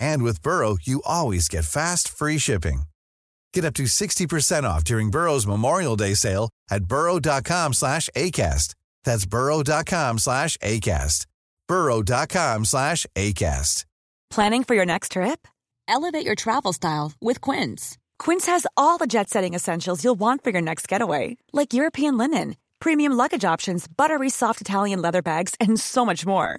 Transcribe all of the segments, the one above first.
And with Burrow, you always get fast, free shipping. Get up to 60% off during Burrow's Memorial Day sale at burrow.com slash ACAST. That's burrow.com slash ACAST. burrow.com slash ACAST. Planning for your next trip? Elevate your travel style with Quince. Quince has all the jet setting essentials you'll want for your next getaway, like European linen, premium luggage options, buttery soft Italian leather bags, and so much more.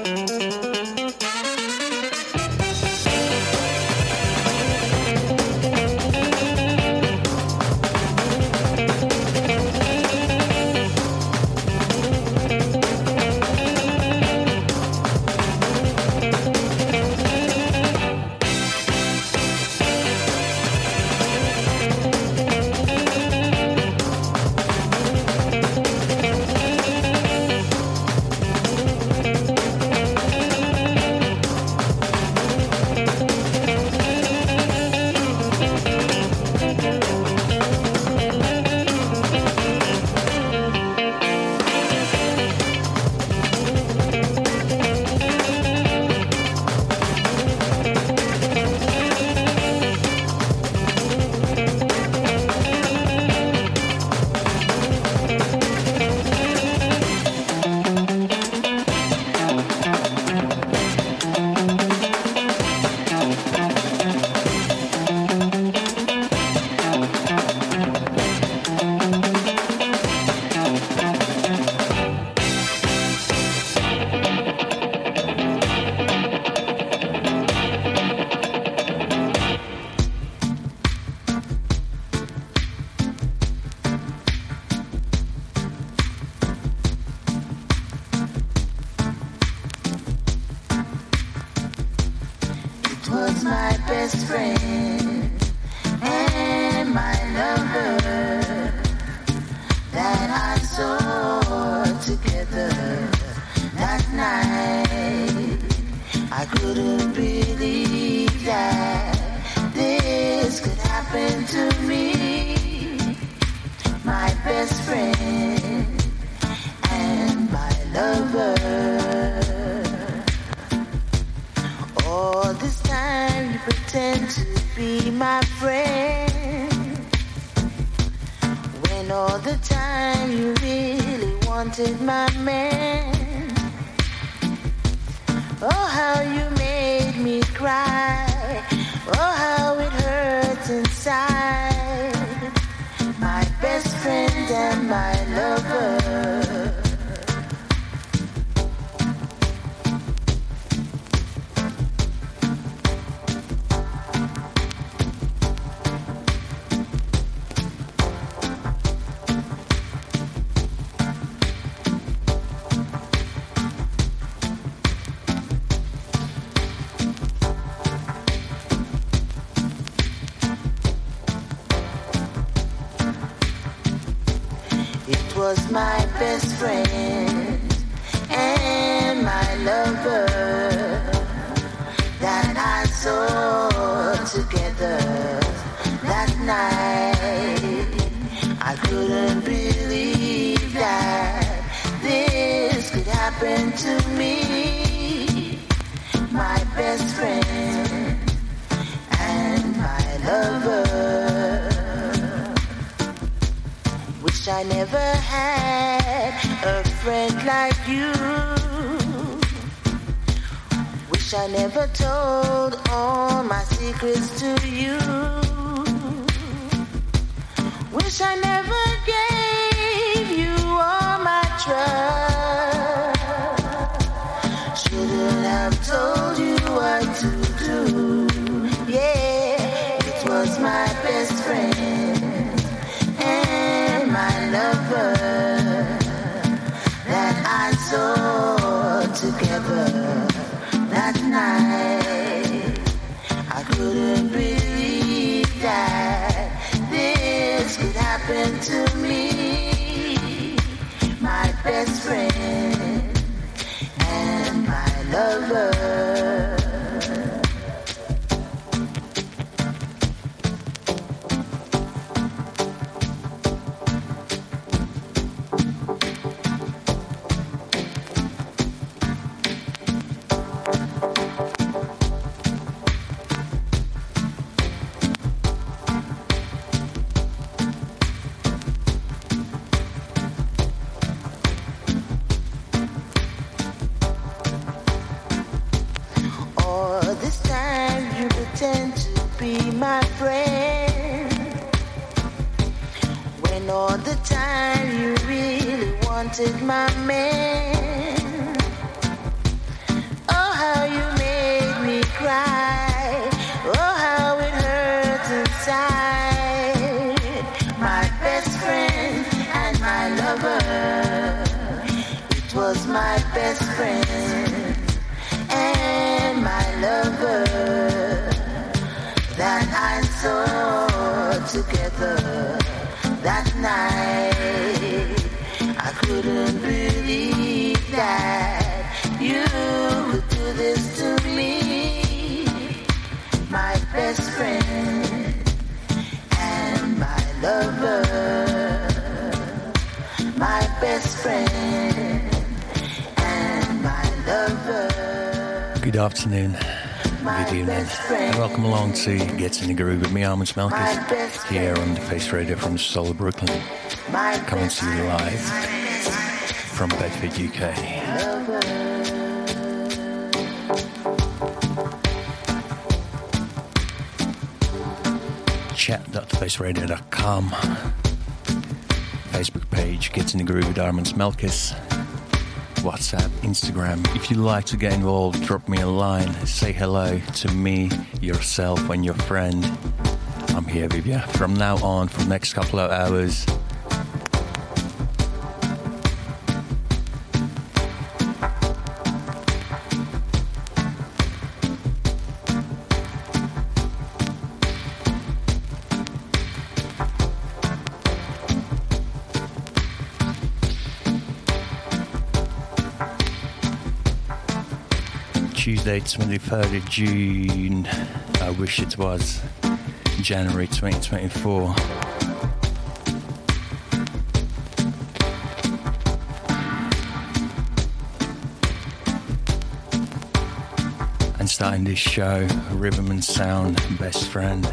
Pretend to be my friend. When all the time you really wanted my man. Oh, how you made me cry. Oh, how it hurts inside. My best friend and I never had a friend like you. Wish I never told all my secrets to you. Wish I never gave in the Groove with me, Armands Melkis, here on the Face Radio from Soul Brooklyn, coming to you live from Bedford, UK. Chat.faceradio.com, Facebook page Get in the Groove with Armands Melkis. WhatsApp, Instagram. If you'd like to get involved, drop me a line. Say hello to me, yourself, and your friend. I'm here with you from now on for the next couple of hours. Tuesday, 23rd of June. I wish it was January 2024. And starting this show, Rhythm and Sound, best friend.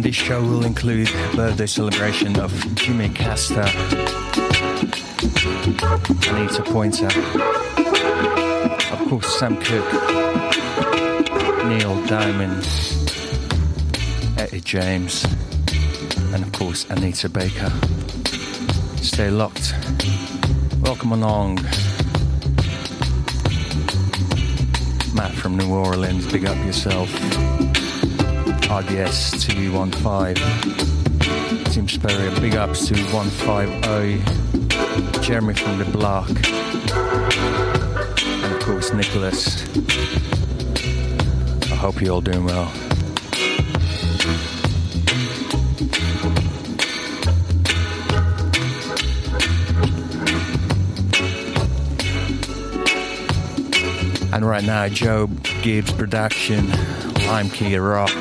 Time, this show will include birthday celebration of Jimmy Castor, Anita Pointer, of course Sam Cooke, Neil Diamond, Etta James, and of course Anita Baker. Stay locked. Welcome along. Matt from New Orleans, big up yourself. RDS 215. Tim Sperry, big ups to 150. Jeremy from the block. And of course, Nicholas. I hope you're all doing well. And right now, Joe Gibbs production, Lime Key Rock.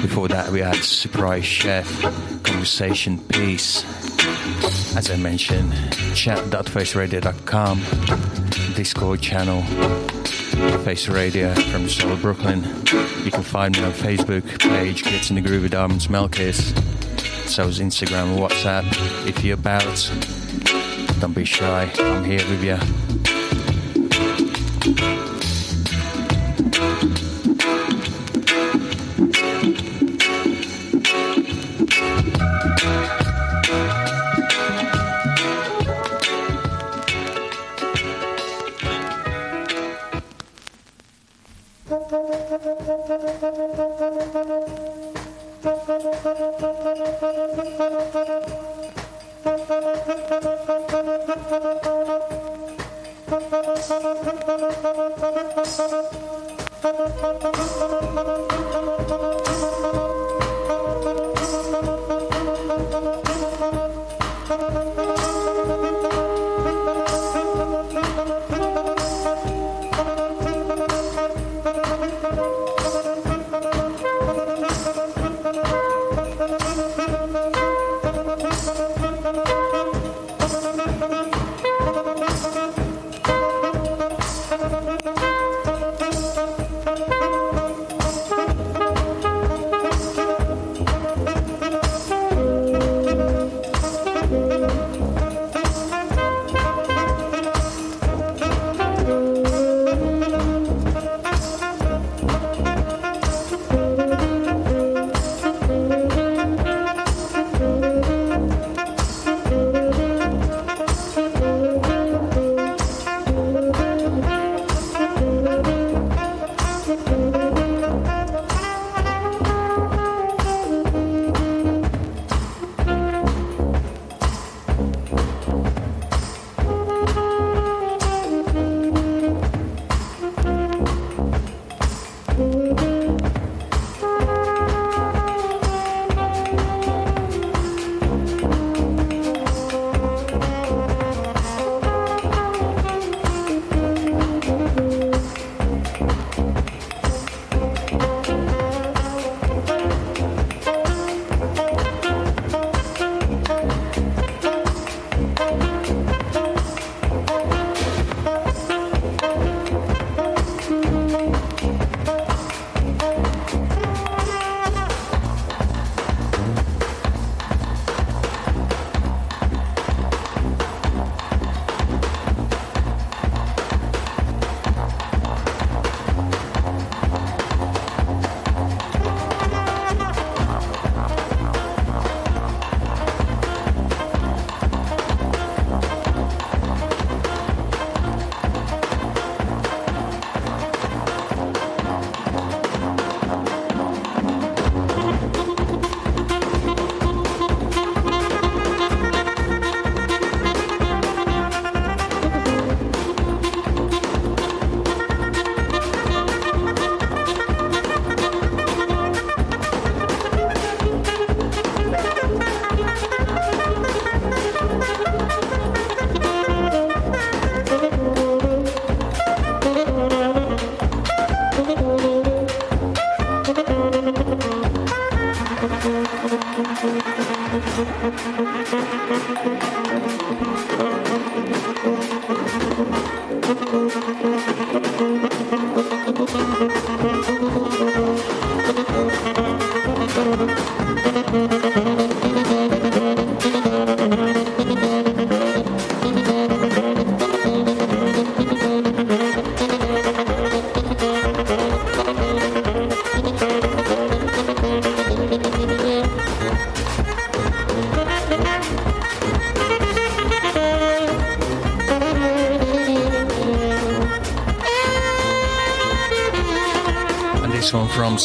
Before that, we had Surprise Chef, Conversation Piece. As I mentioned, chat.faceradio.com, Discord channel, Face Radio from Soul Brooklyn. You can find me on Facebook page, Gets in the Groove with Armands Melkis. So is Instagram and WhatsApp. If you're about, don't be shy. I'm here with you.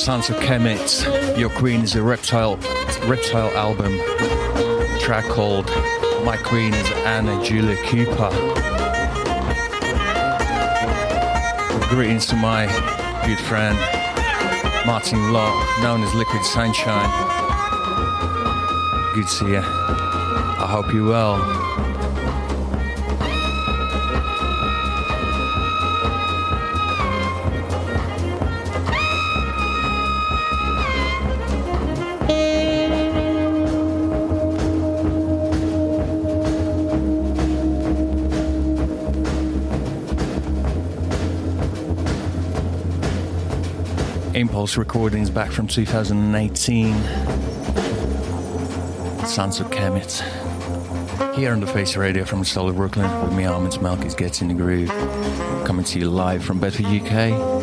Sons of Kemet. Your Queen is a reptile reptile album. track called My Queen is Anna Julia Cooper. Greetings to my good friend Martin Locke, known as Liquid Sunshine. Good to see you. I hope you're well. Impulse recordings back from 2018. Sons of Kemet. Here on the Face Radio from Solid Brooklyn with me, Armands Melkis Gets in the Groove. Coming to you live from Bedford, UK.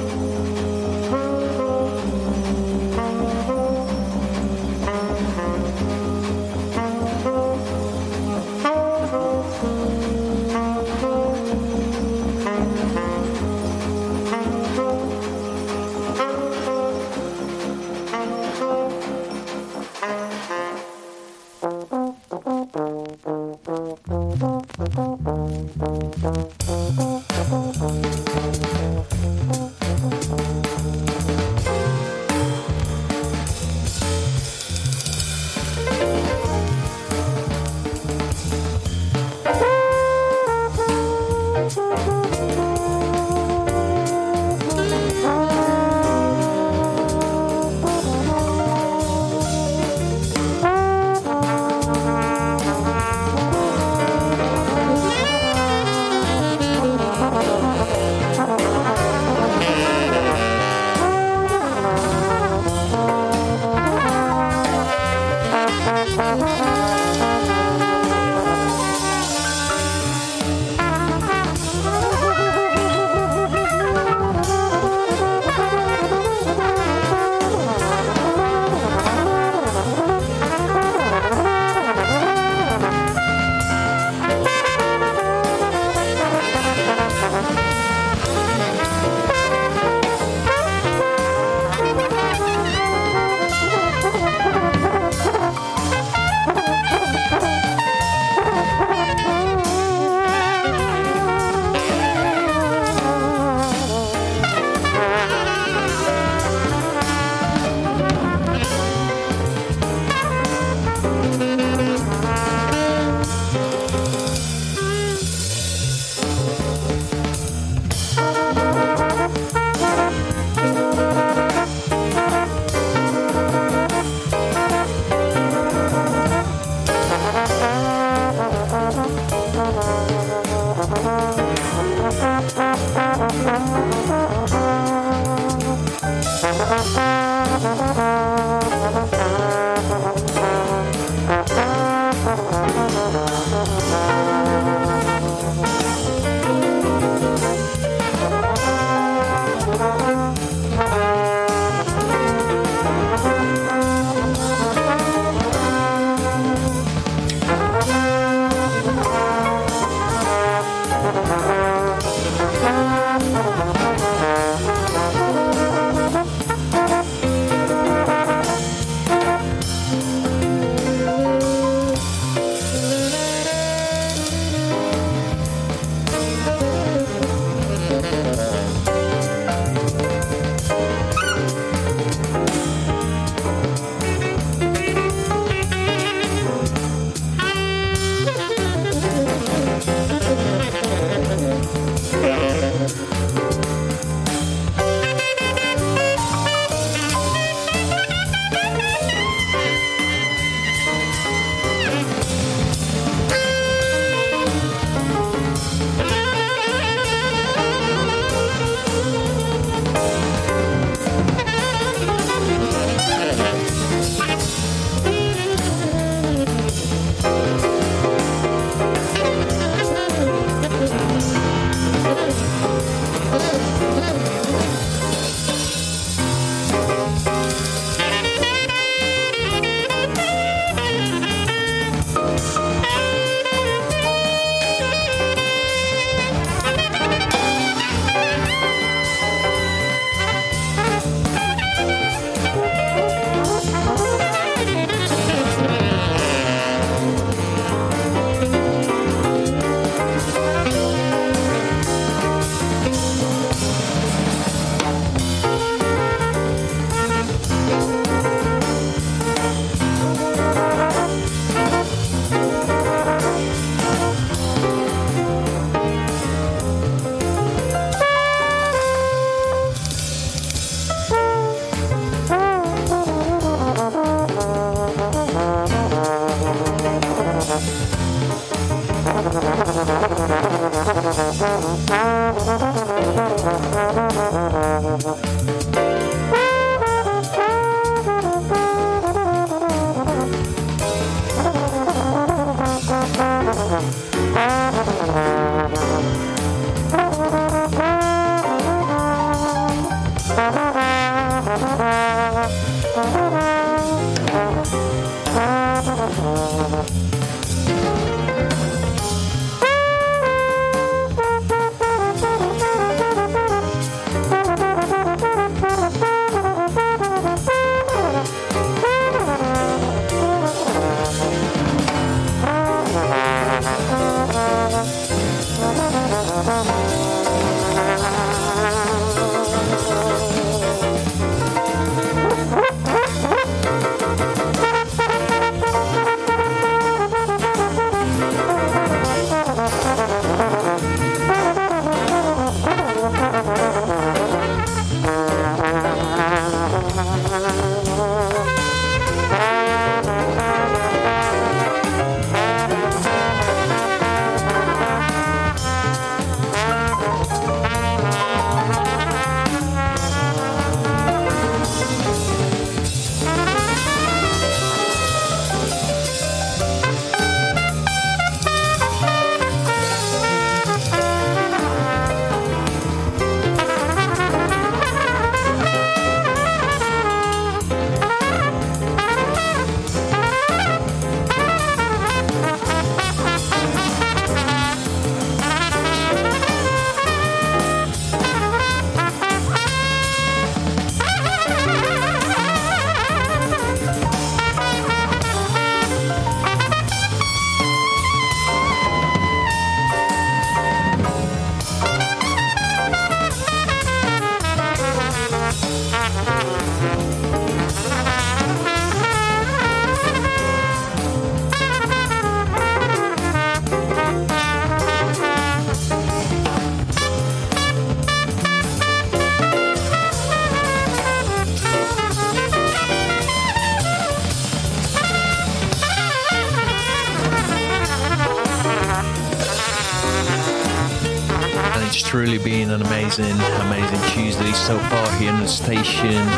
So far here in the station.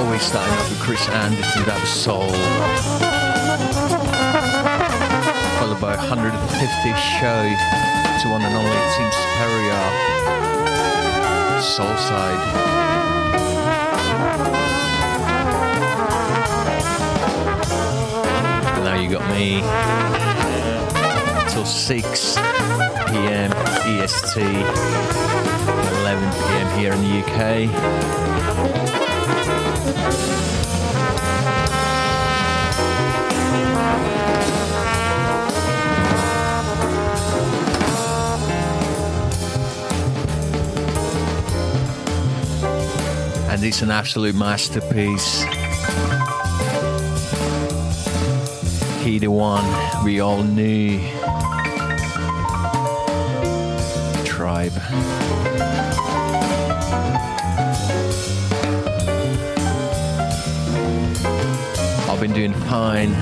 Always starting off with Chris Anderson, that was Soul. Followed by 150 show to one and only Team Superior. Soul Side. Now you got me till 6 p.m. EST, 11 p.m. here in the UK. And it's an absolute masterpiece. He the one we all knew. Tribe. I've been doing fine.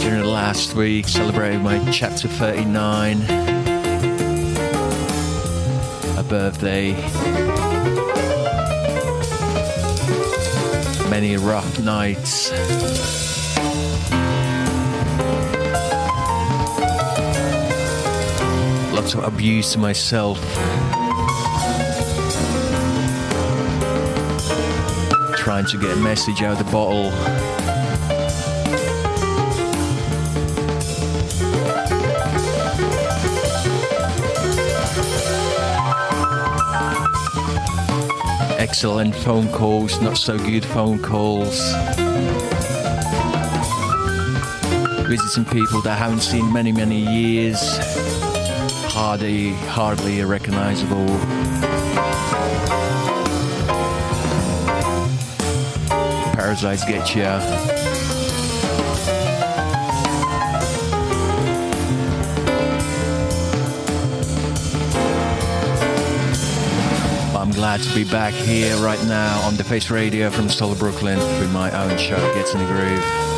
During the last week, celebrating my chapter 39, a birthday. Many rough nights. Lots of abuse to myself. Trying to get a message out of the bottle. Excellent phone calls, not so good phone calls. Visiting people that I haven't seen many, many years. Hardly, hardly recognizable. Parasites get. But I'm glad to be back here right now on the Face Radio from Solar Brooklyn with my own show, Gets in the Groove.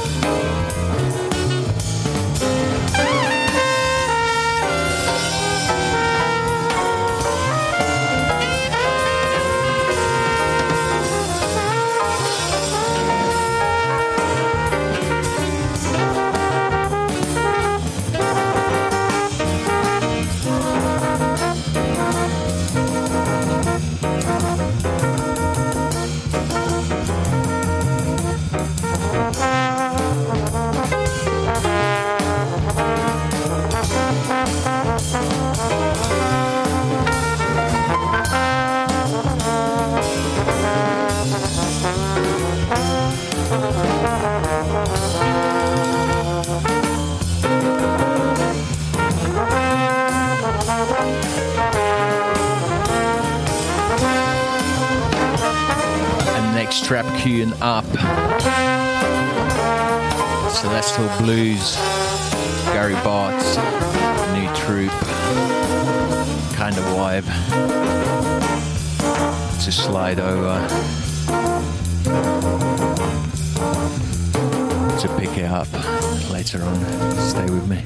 To slide over to pick it up later on. Stay with me.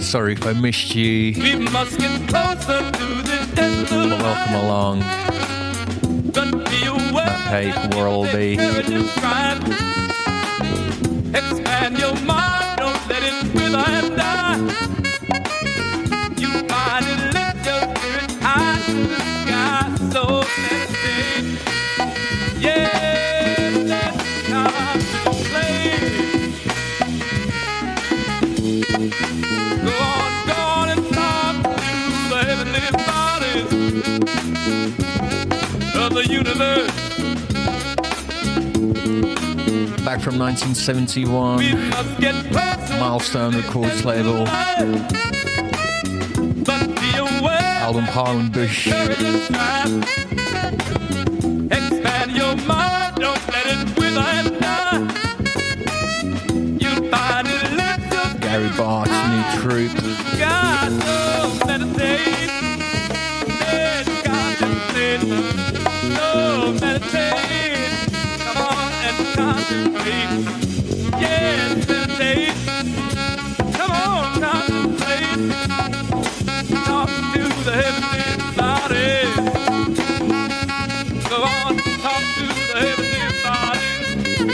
Sorry if I missed you. We must get closer to the end Welcome along. Hey, worldie. Expand your mind. Back from 1971. We must get closer. Milestone Records label. But be aware. Album Parliament Bush. Expand your mind, don't let it wither and die. You'll find it Gary Bartz NTU Troop. God, Yeah, meditate. Come on, contemplate. Talk to the heavenly. Go on, talk to the heavenly.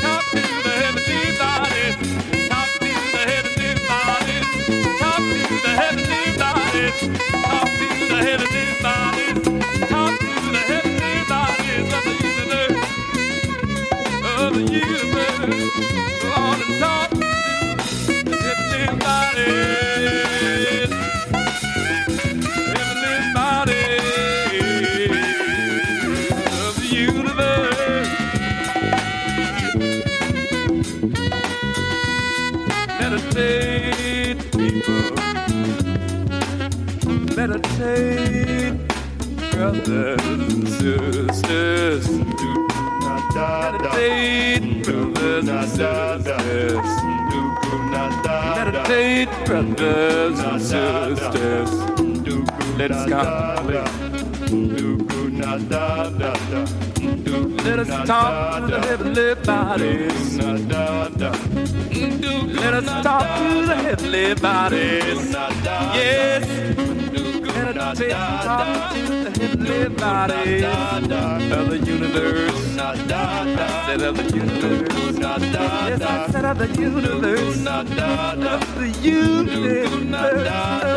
Talk to the heavenly. Talk to the heavenly. Talk to the heavenly bodies. Talk to the heavenly bodies. Brothers and sisters. And sisters. Meditate, brothers and sisters. Let us contemplate. Let us talk to the heavenly bodies. Let us talk to the heavenly bodies. Yes. Bodies of the universe. I of the universe. Yes, I said of the universe. Of the universe.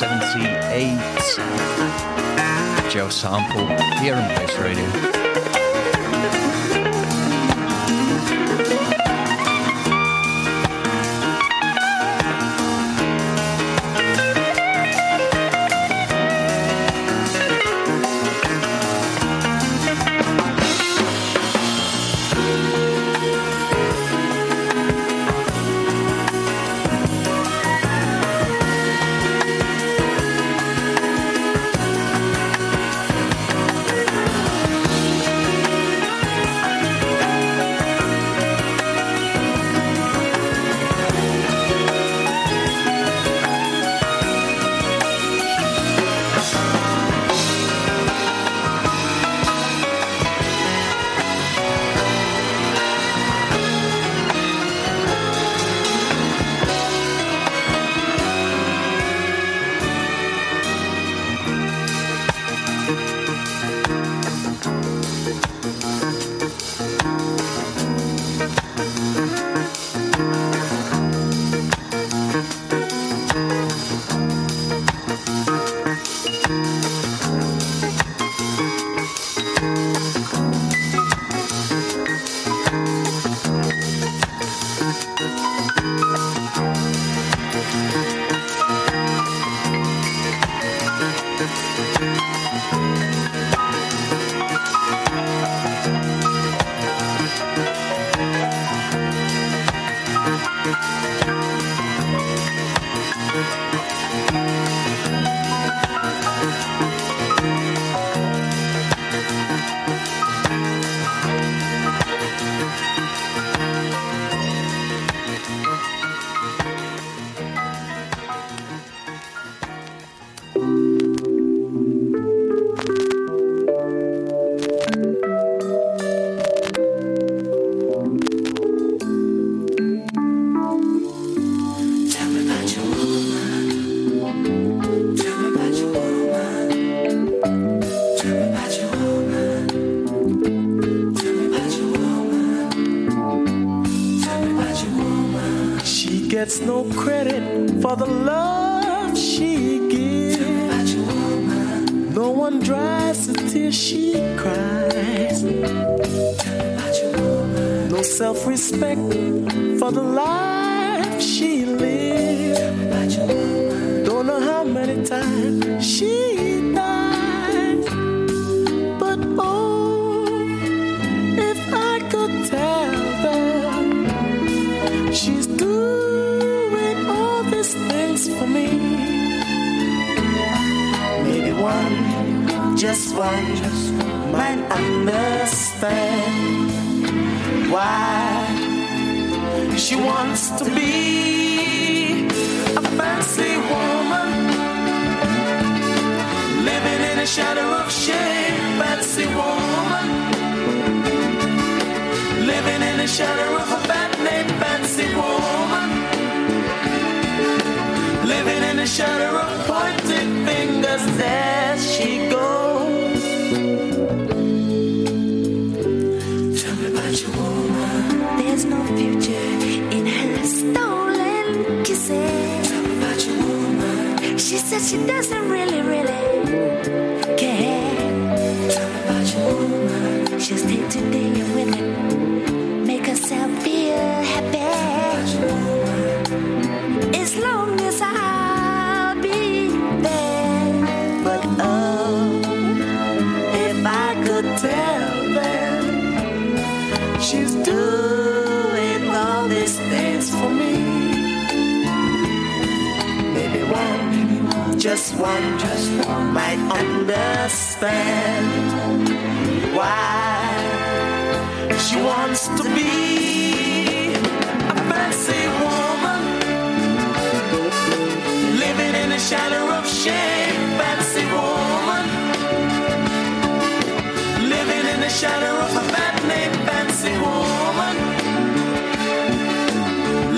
1978. Joe Sample here on Face Radio. Self respect for the life she lives. Don't know how many times she died. But oh, if I could tell them she's doing all these things for me. Maybe one, just one, might understand why she wants to be a fancy woman, living in a shadow of shame. Fancy woman, living in a shadow of a bad name. Fancy woman, living in a shadow woman. She doesn't really, really care. About woman. She'll stay today and with just one, just one might understand why she wants to be a fancy woman living in the shadow of shame. Fancy woman living in the shadow of a bad name. Fancy woman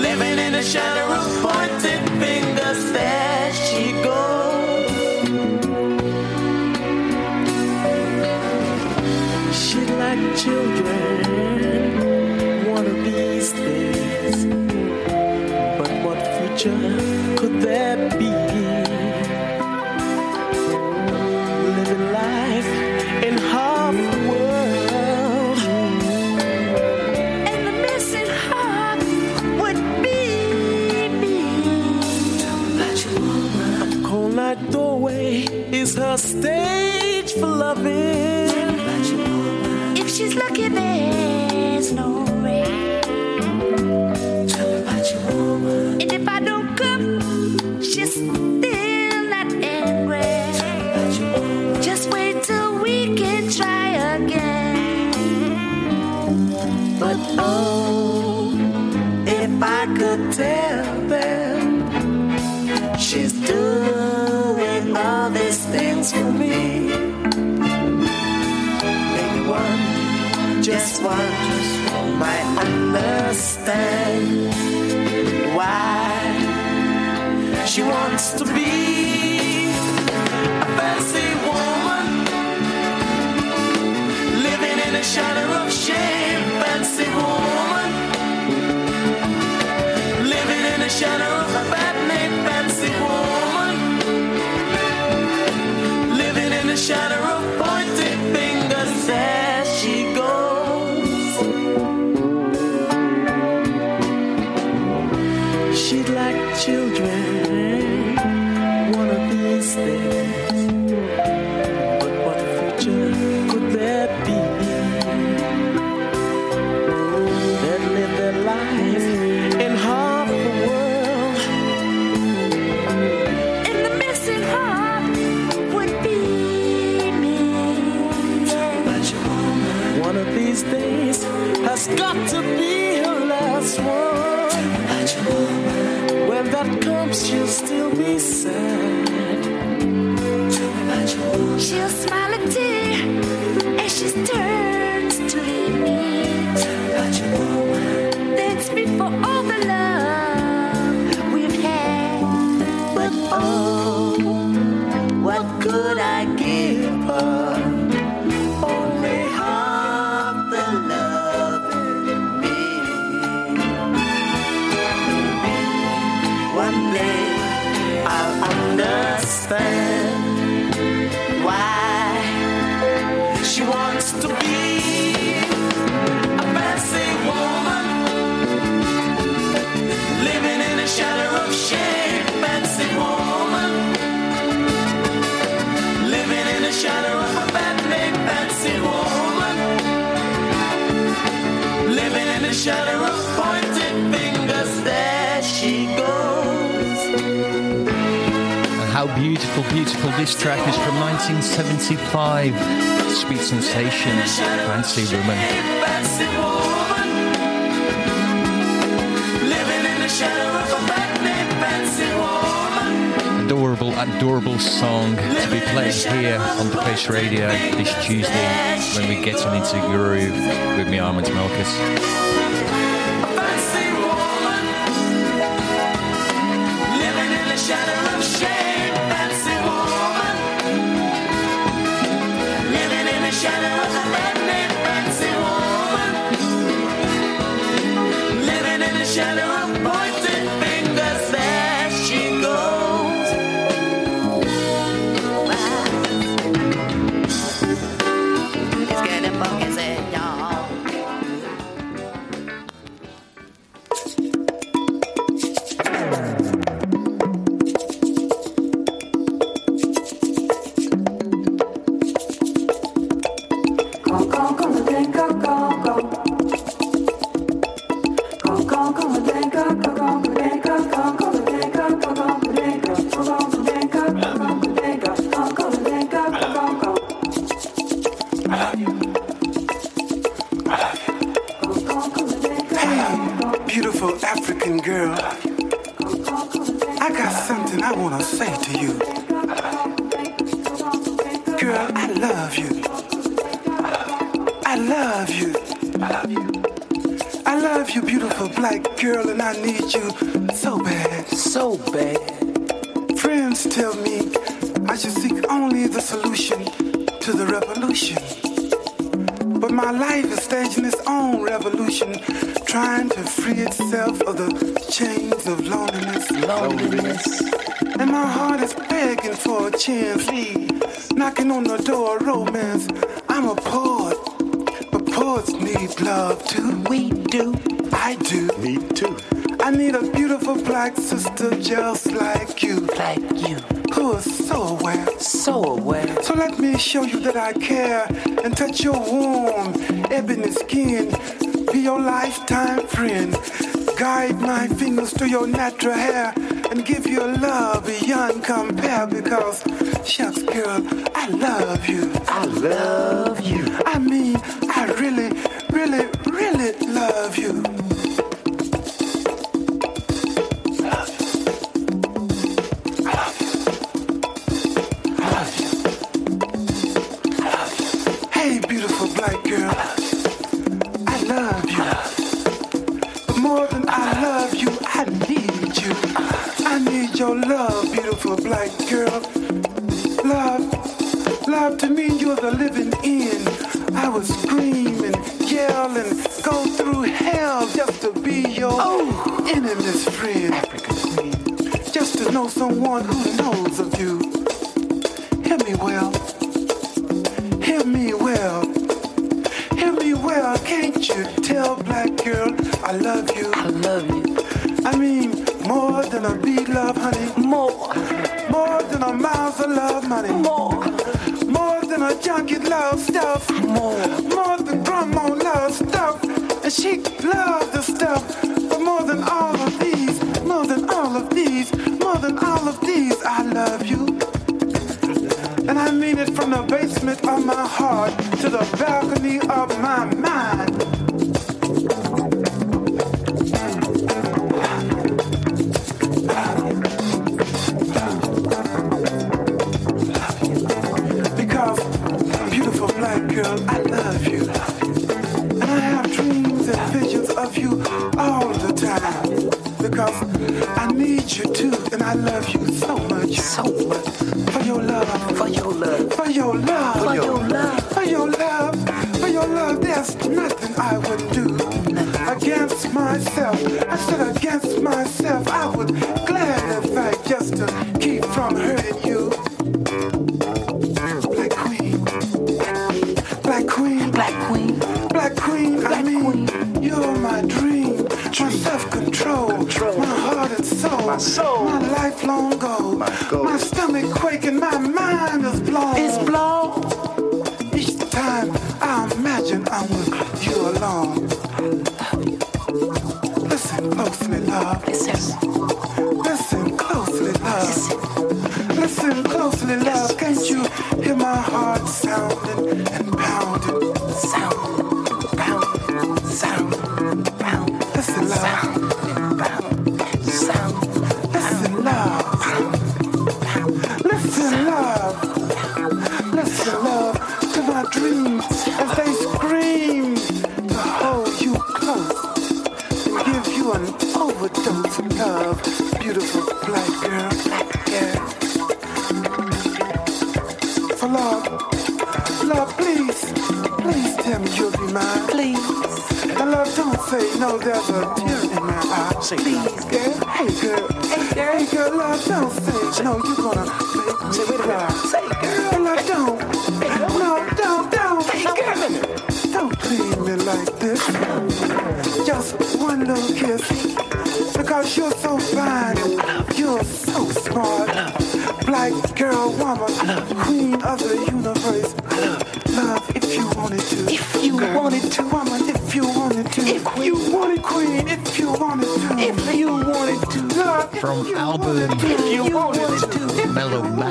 living in the shadow of pointed fingers. There she goes. children, one of these days. But what future? as she turns to leave me. But you won't. beautiful, beautiful. This track is from 1975. Sweet Sensation, Fancy Woman. Adorable, adorable song to be played here on the Face Radio this Tuesday when we get into groove with me, Armand Melkis. chance. Knocking on the door, romance. I'm a poet, but poets need love too. We do. I do. Me too. I need a beautiful black sister just like you. Like you. Who is so aware. So aware. So let me show you that I care and touch your warm, ebony skin. Be your lifetime friend. Guide my fingers to your natural hair and give you love beyond compare because shucks girl I love you. I love you. I mean I really really really love you. know someone who knows.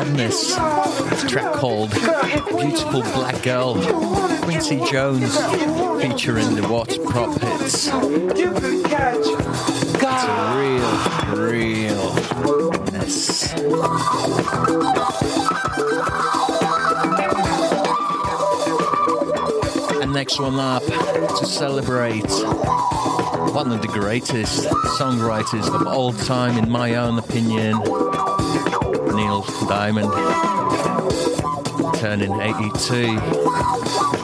Madness. A track called Beautiful Black Girl. Quincy Jones featuring the What Prop Hits. It's real, realness. And next one up to celebrate one of the greatest songwriters of all time, in my own opinion. Neil Diamond, turning 82.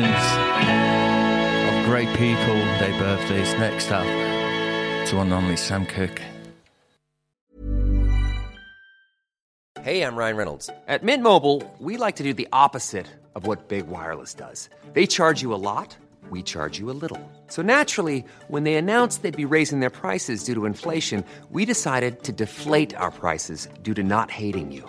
Of great people, their birthdays. Next up, to one and only Sam Cooke. Hey, I'm Ryan Reynolds. At Mint Mobile, we like to do the opposite of what Big Wireless does. They charge you a lot, we charge you a little. So naturally, when they announced they'd be raising their prices due to inflation, we decided to deflate our prices due to not hating you.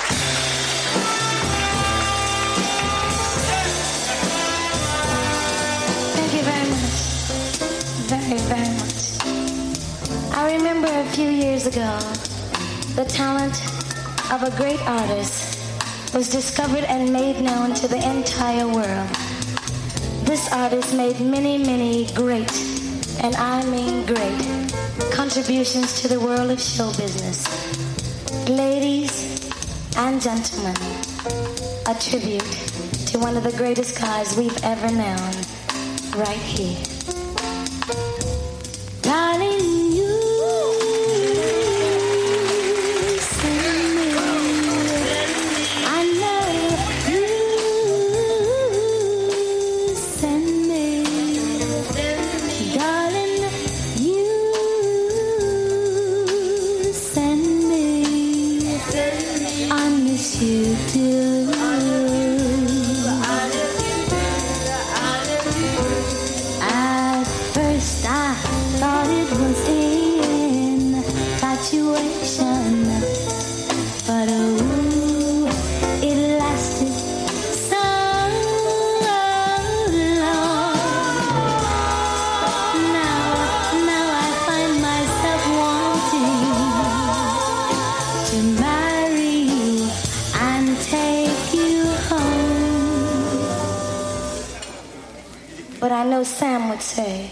A few years ago, the talent of a great artist was discovered and made known to the entire world. This artist made many, many great, and I mean great, contributions to the world of show business. Ladies and gentlemen, a tribute to one of the greatest guys we've ever known, right here. Sam would say.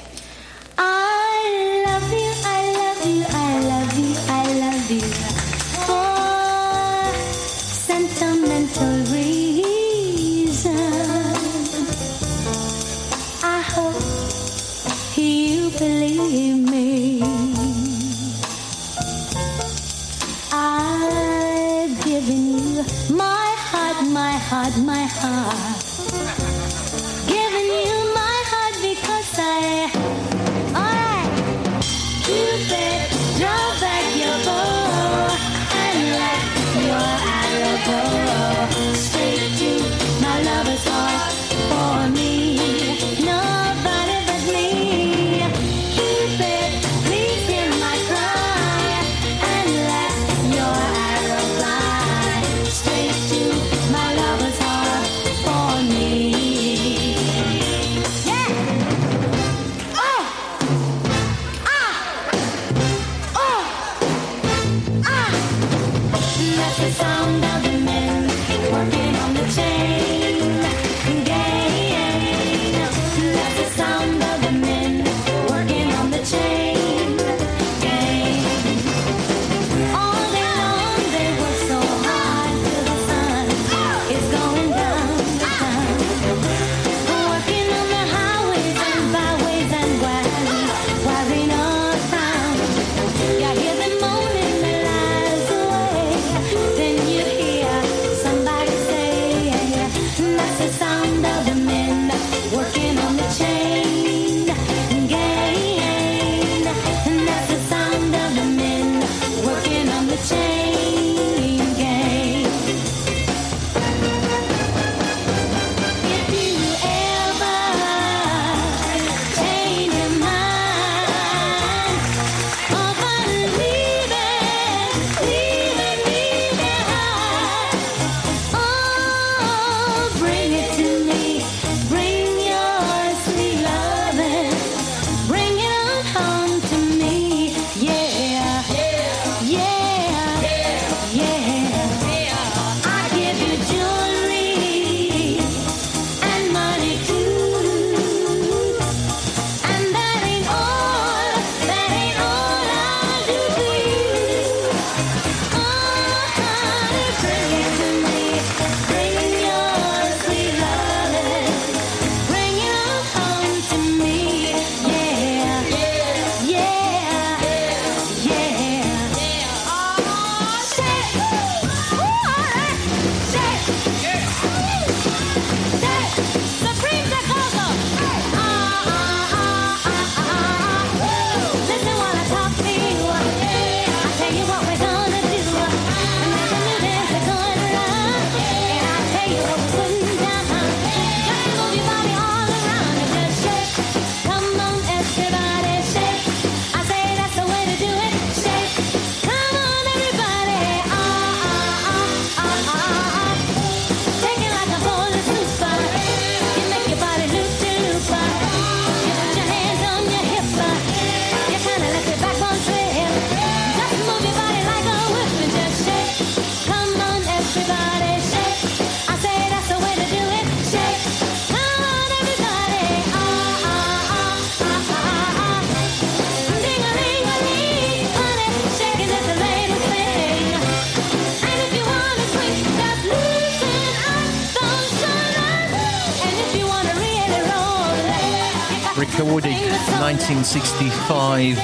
1965,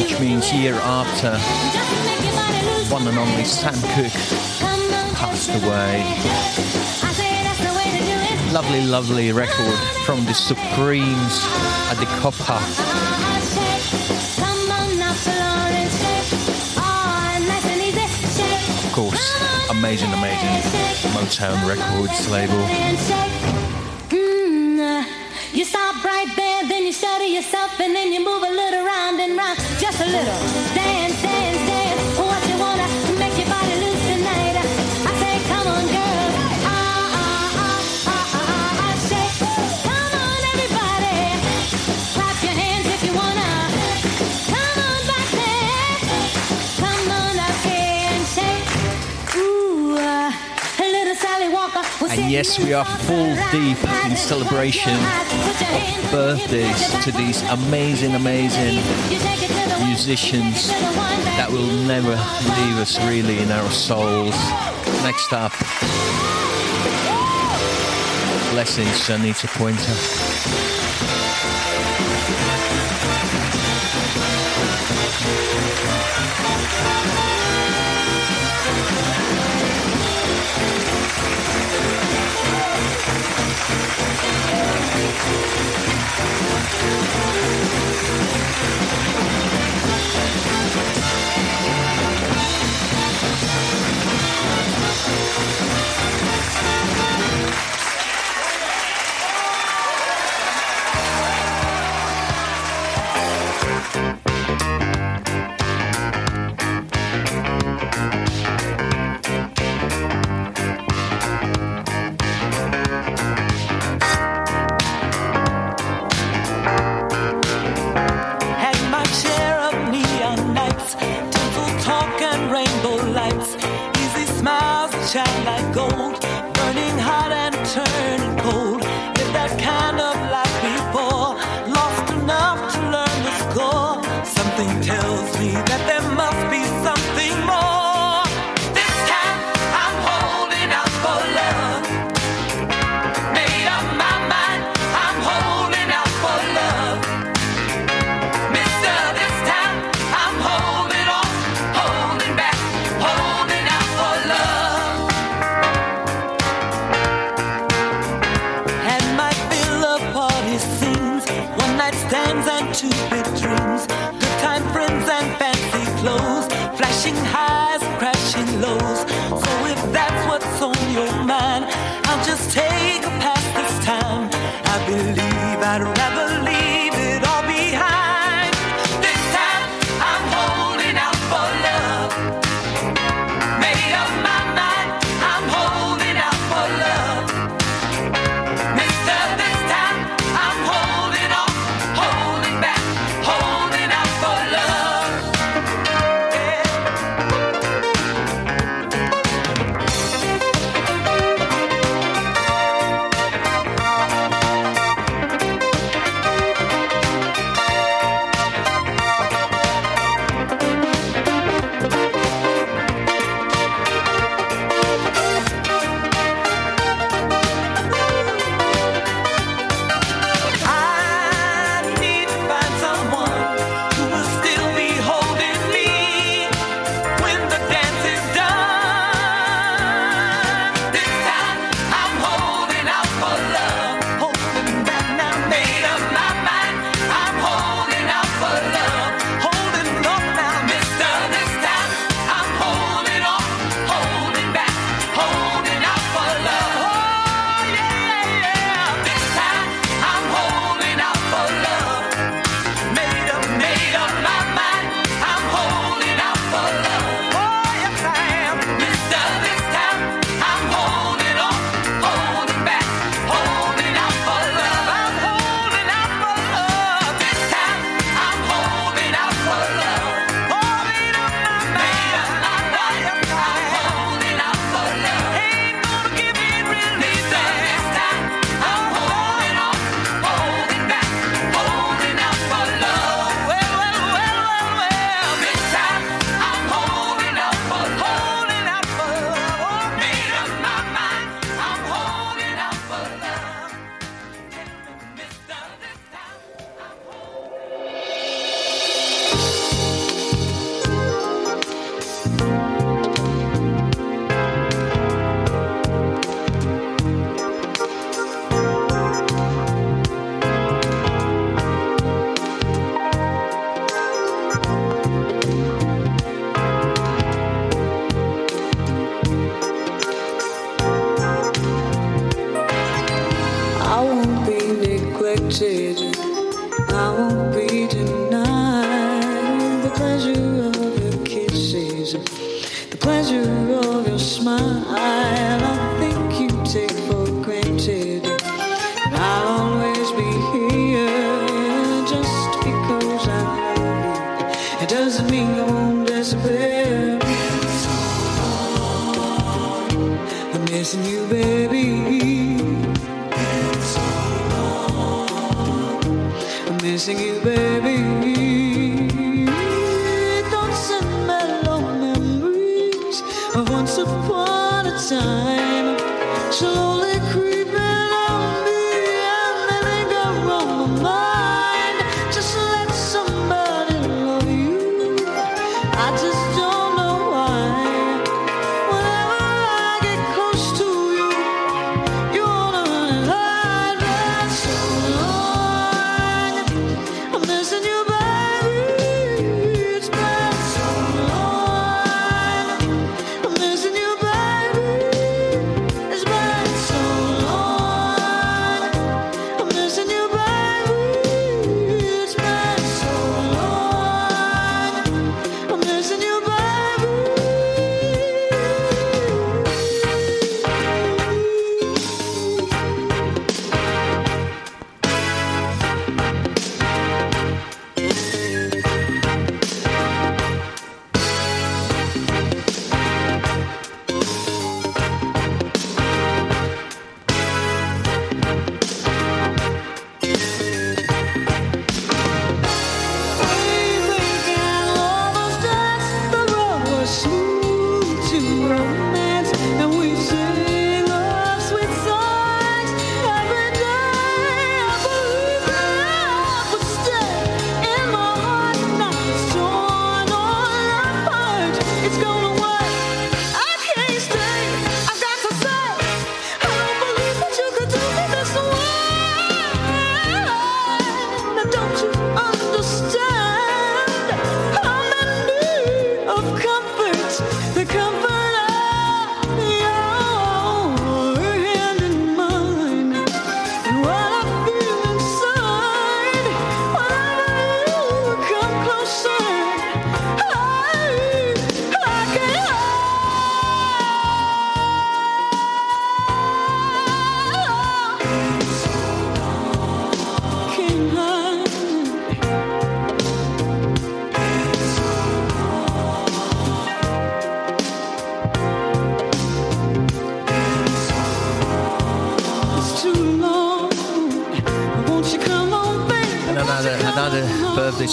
which means year after one and only Sam Cooke passed away. Lovely, lovely record from the Supremes at the Copa. Of course, amazing, amazing Motown Records label. yes, we are full deep in celebration of birthdays to these amazing, amazing musicians that will never leave us really in our souls. Next up, blessings, Anita Pointer.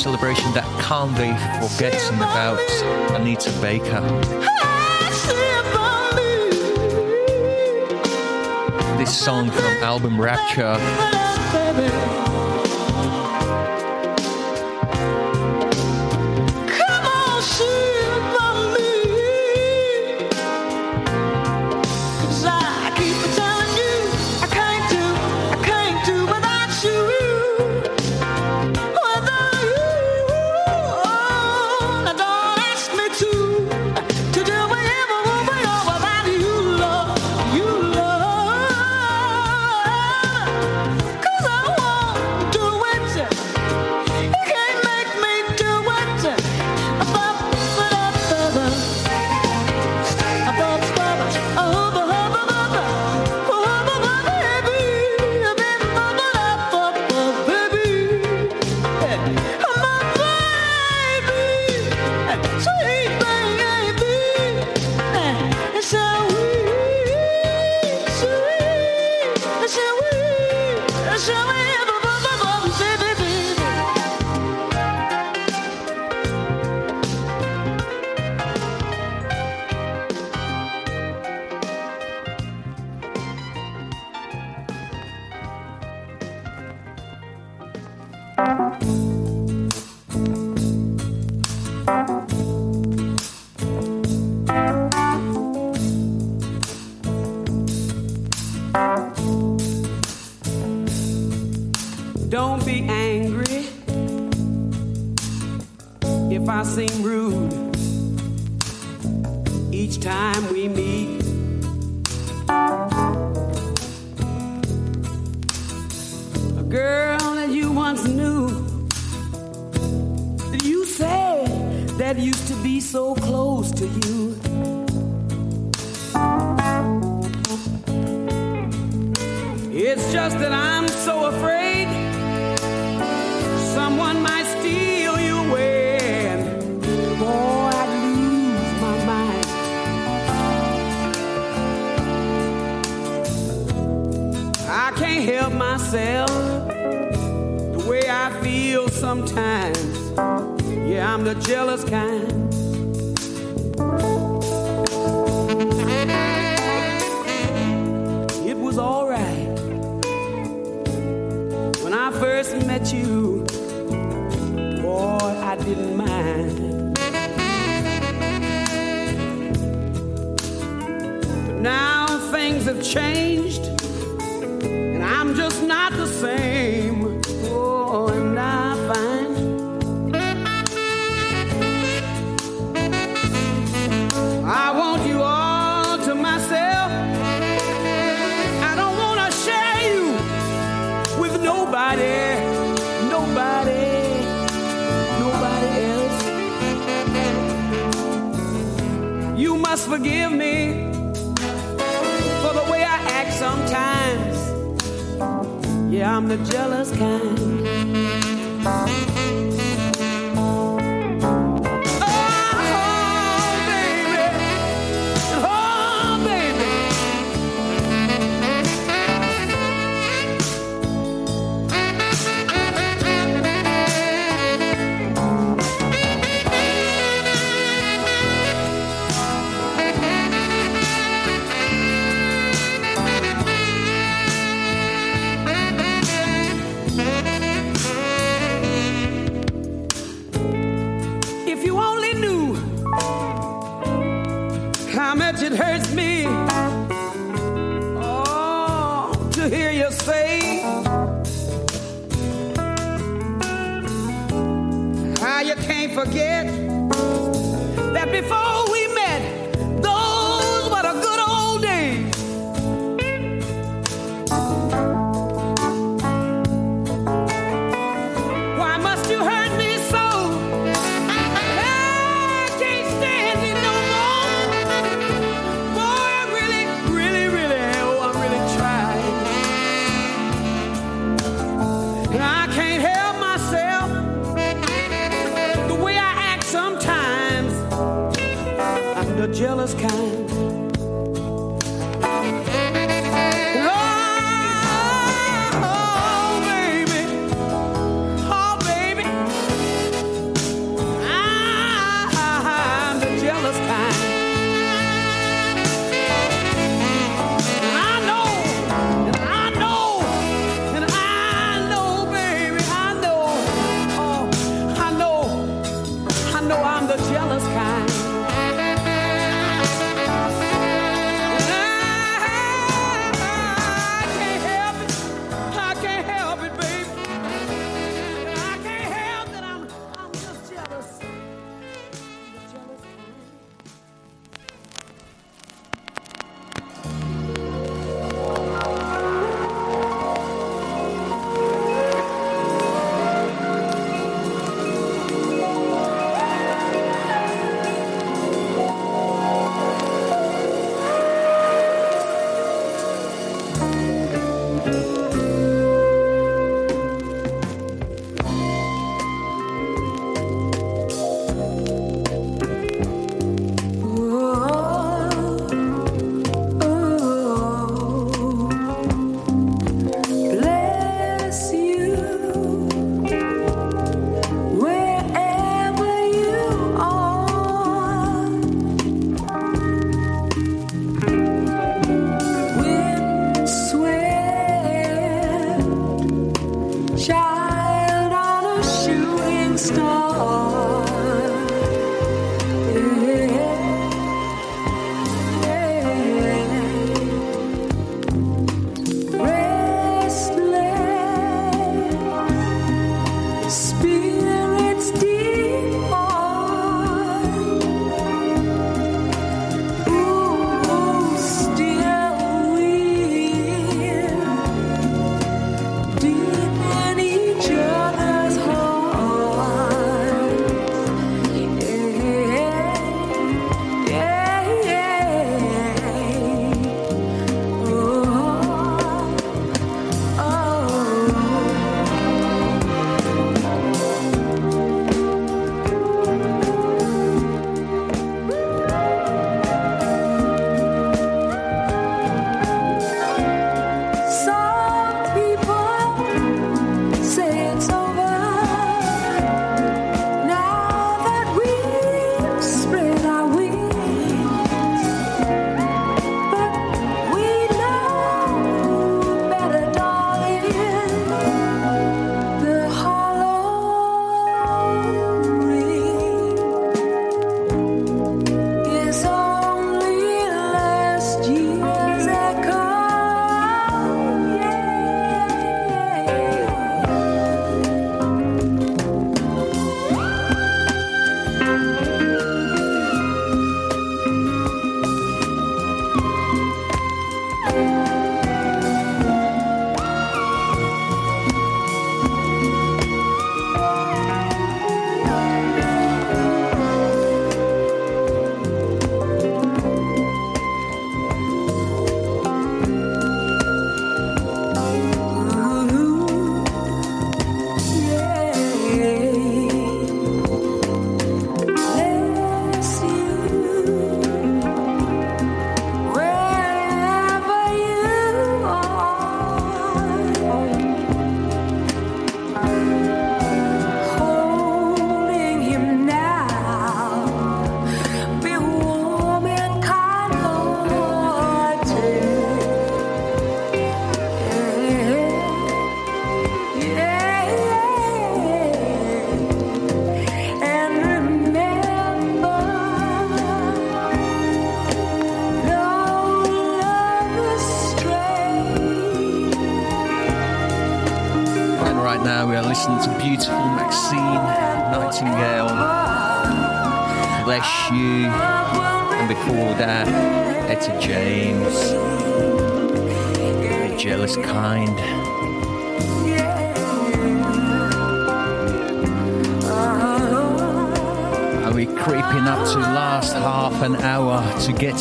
celebration that can't be forgotten about Anita Baker. This song from album Rapture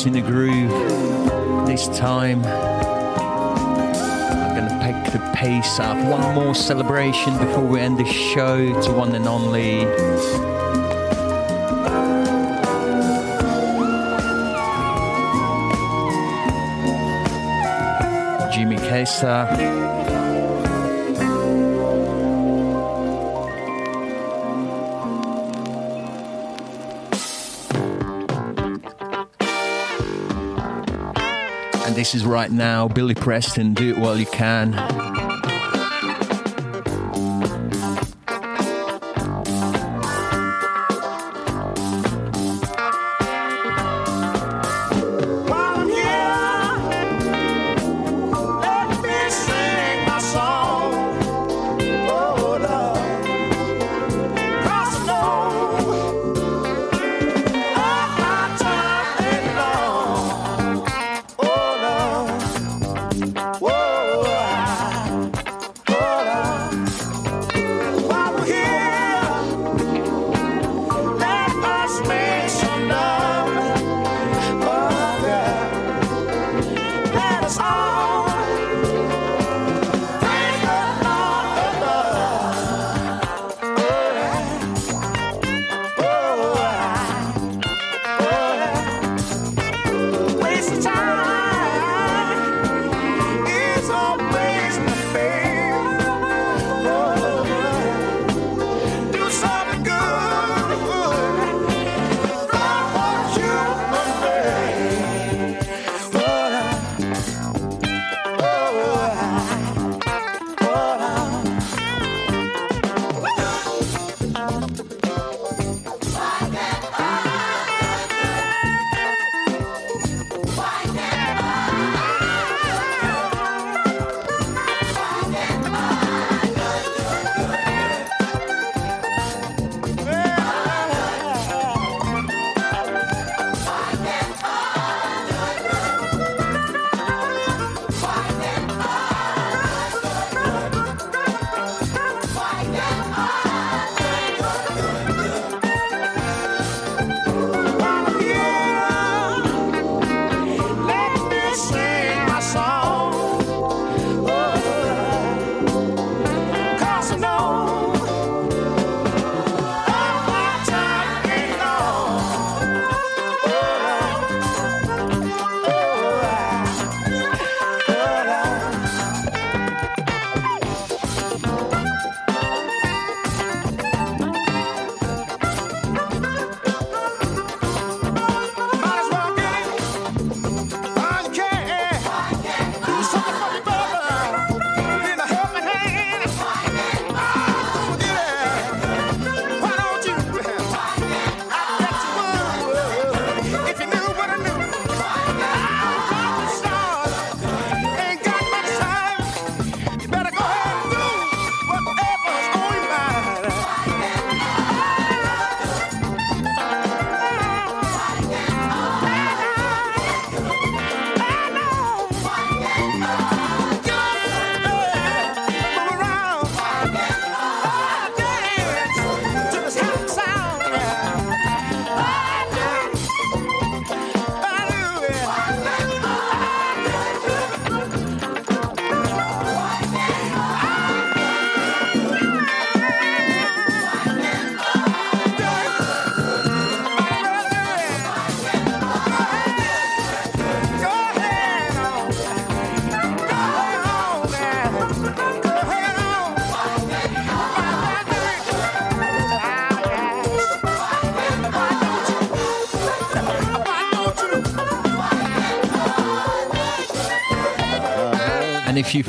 in the groove this time. I'm going to pick the pace up. One more celebration before we end the show to one and only. Jimmy Castor. This is right now, Billy Preston. Do it while you can.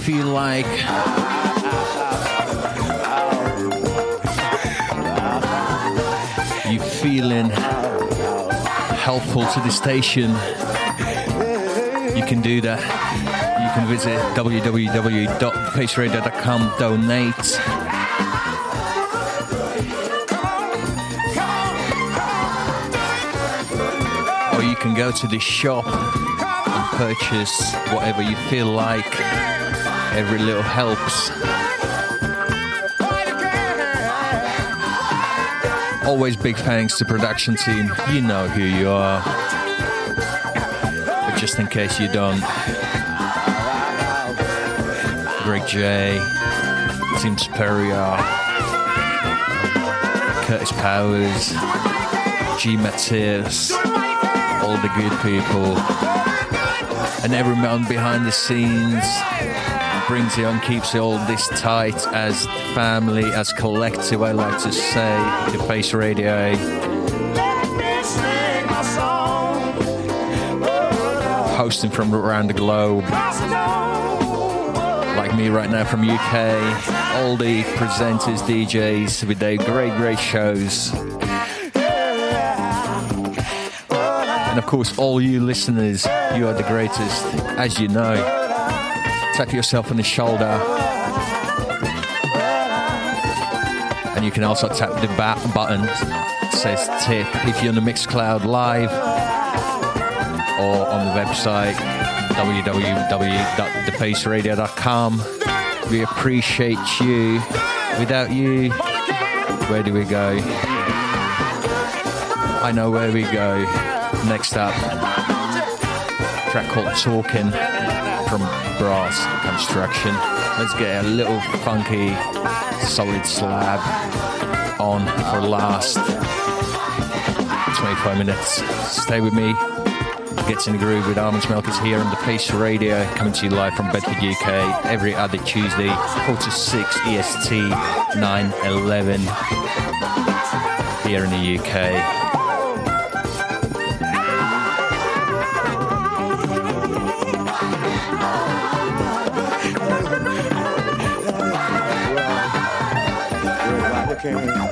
feel like you're feeling helpful to the station, you can do that. You can visit www.faceradio.com, donate. or you can go to the shop and purchase whatever you feel like. Every little helps. Always big thanks to production team. You know who you are. But just in case you don't, Greg J, Team Superior, Curtis Powers, G Matthias, all the good people, and everyone behind the scenes brings it on, keeps it all this tight as family, as collective, I like to say, the Face Radio. Eh? Hosting from around the globe, like me right now from UK, all the presenters, DJs with their great, great shows. And of course, all you listeners, you are the greatest, as you know. Tap yourself on the shoulder. And you can also tap the back button that says tip if you're on the Mixcloud live or on the website www.thefaceradio.com. We appreciate you. Without you, where do we go? I know where we go. Next up, track called Talking from Brass Construction. Let's get a little funky, solid slab on for last 25 minutes. Stay with me. Gets in the groove with Armands Melkis here on the Face Radio, coming to you live from Bedford, UK, every other Tuesday, 4 to 6 EST, 9 11 here in the UK. 이렇게.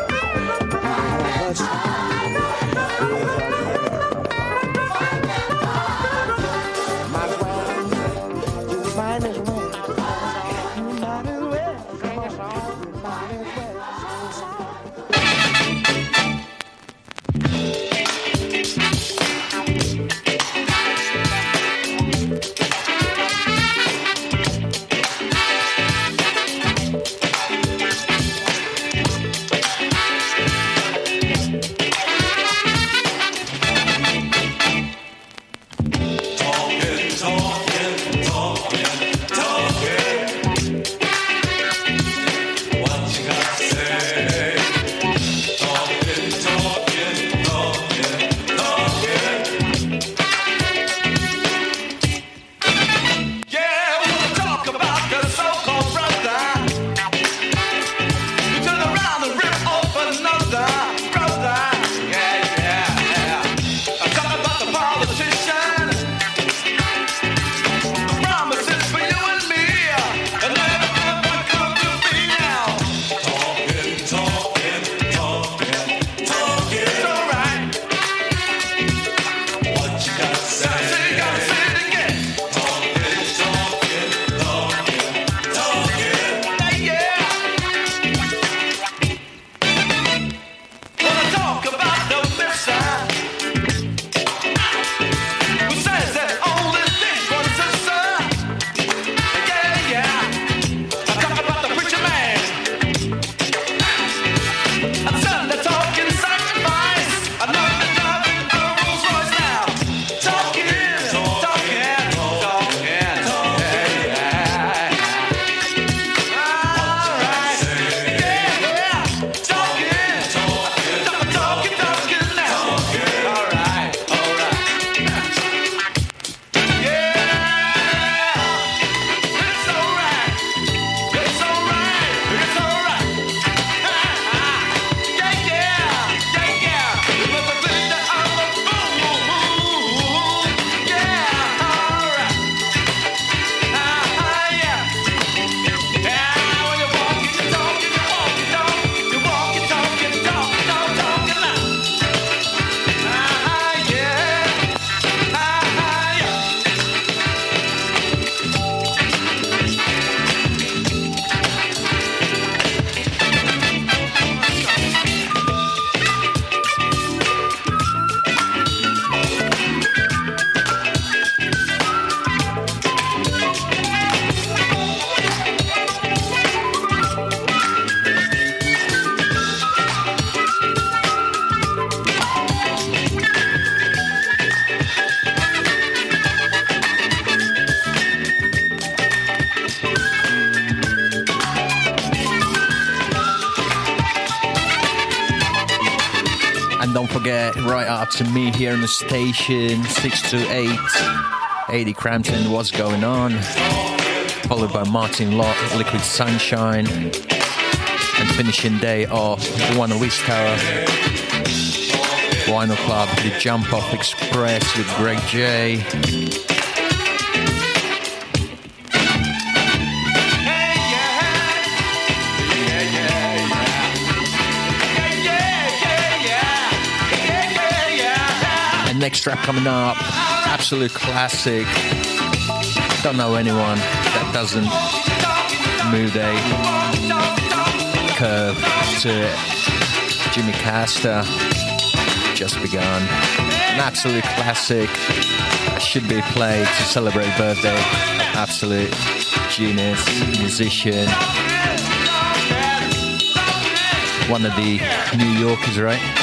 To me here on the station, 628 80 Crampton, what's going on? Followed by Martin Lott, Liquid Sunshine. And finishing day off, One West Tower. Vinyl Club, The Jump Off Express with Greg J. next track coming up, absolute classic. Don't know anyone that doesn't move a curve to it. Jimmy Castor, just begun. An absolute classic. Should be played to celebrate birthday. Absolute genius, musician. One of the New Yorkers, right?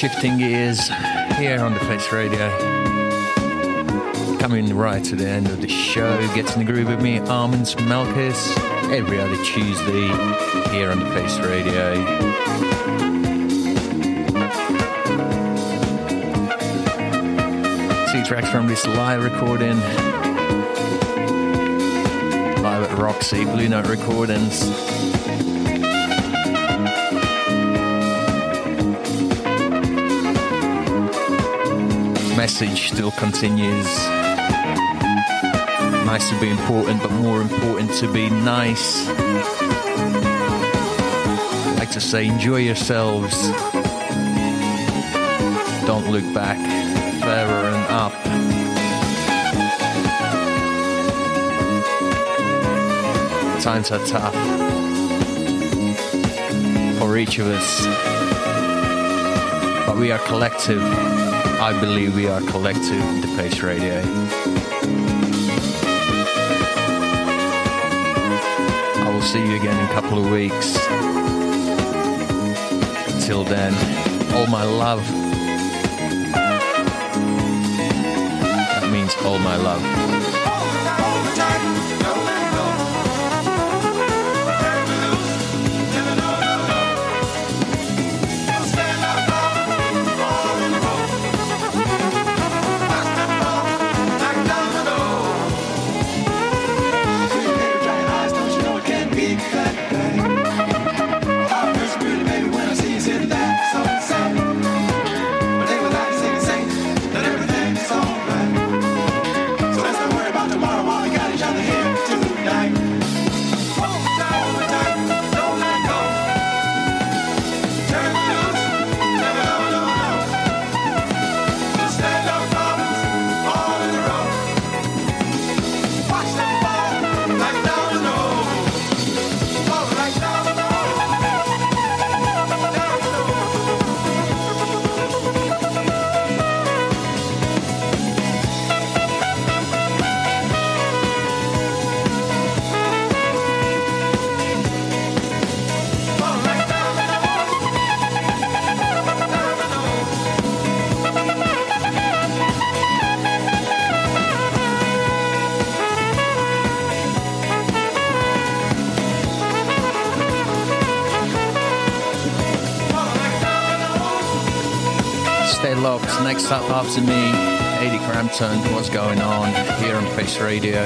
Shifting Gears here on the Face Radio. Coming right to the end of the show. Gets in the groove with me, Armands Melkis, every other Tuesday here on the Face Radio. Two tracks from this live recording. Live at Roxy, Blue Note Recordings. message still continues. Nice to be important, but more important to be nice. I like to say, enjoy yourselves. Don't look back, fairer and up. times are tough for each of us, but we are collective. I believe we are collective, the Face Radio. I will see you again in a couple of weeks. Until then, all my love. That means all my love. Up after me, 80 Crampton. What's going on here on Face Radio?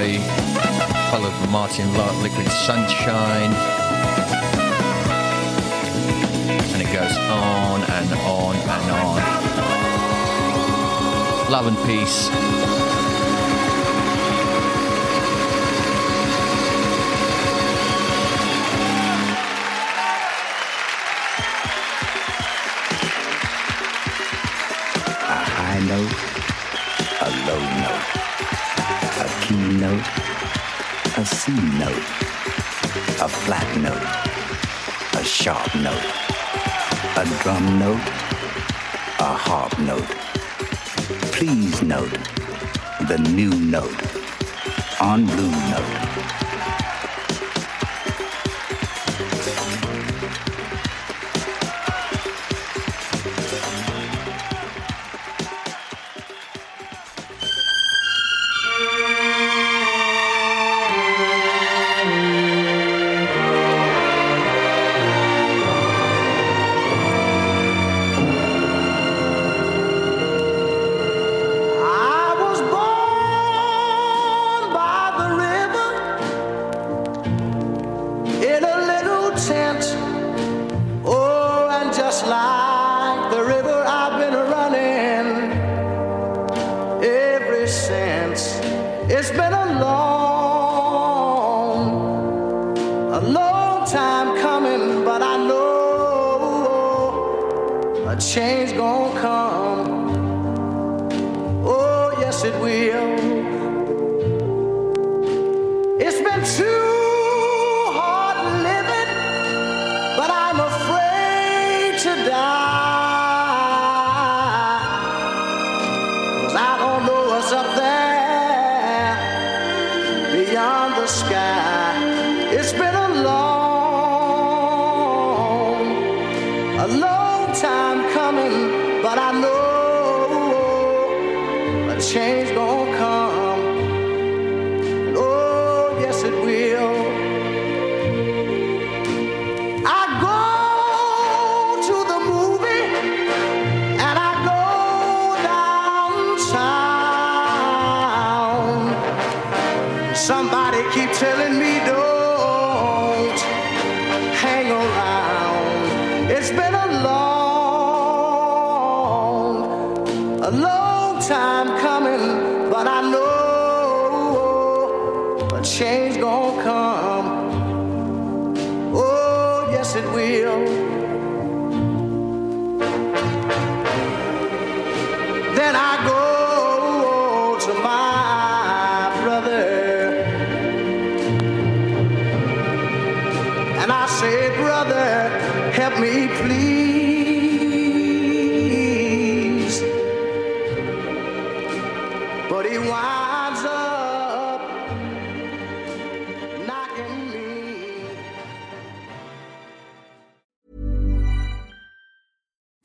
Followed by Martin Lott, Liquid Sunshine. And it goes on and on and on. Love and peace. Note, a flat note, a sharp note, a drum note, a harp note. Please note the new note. On Blue Note.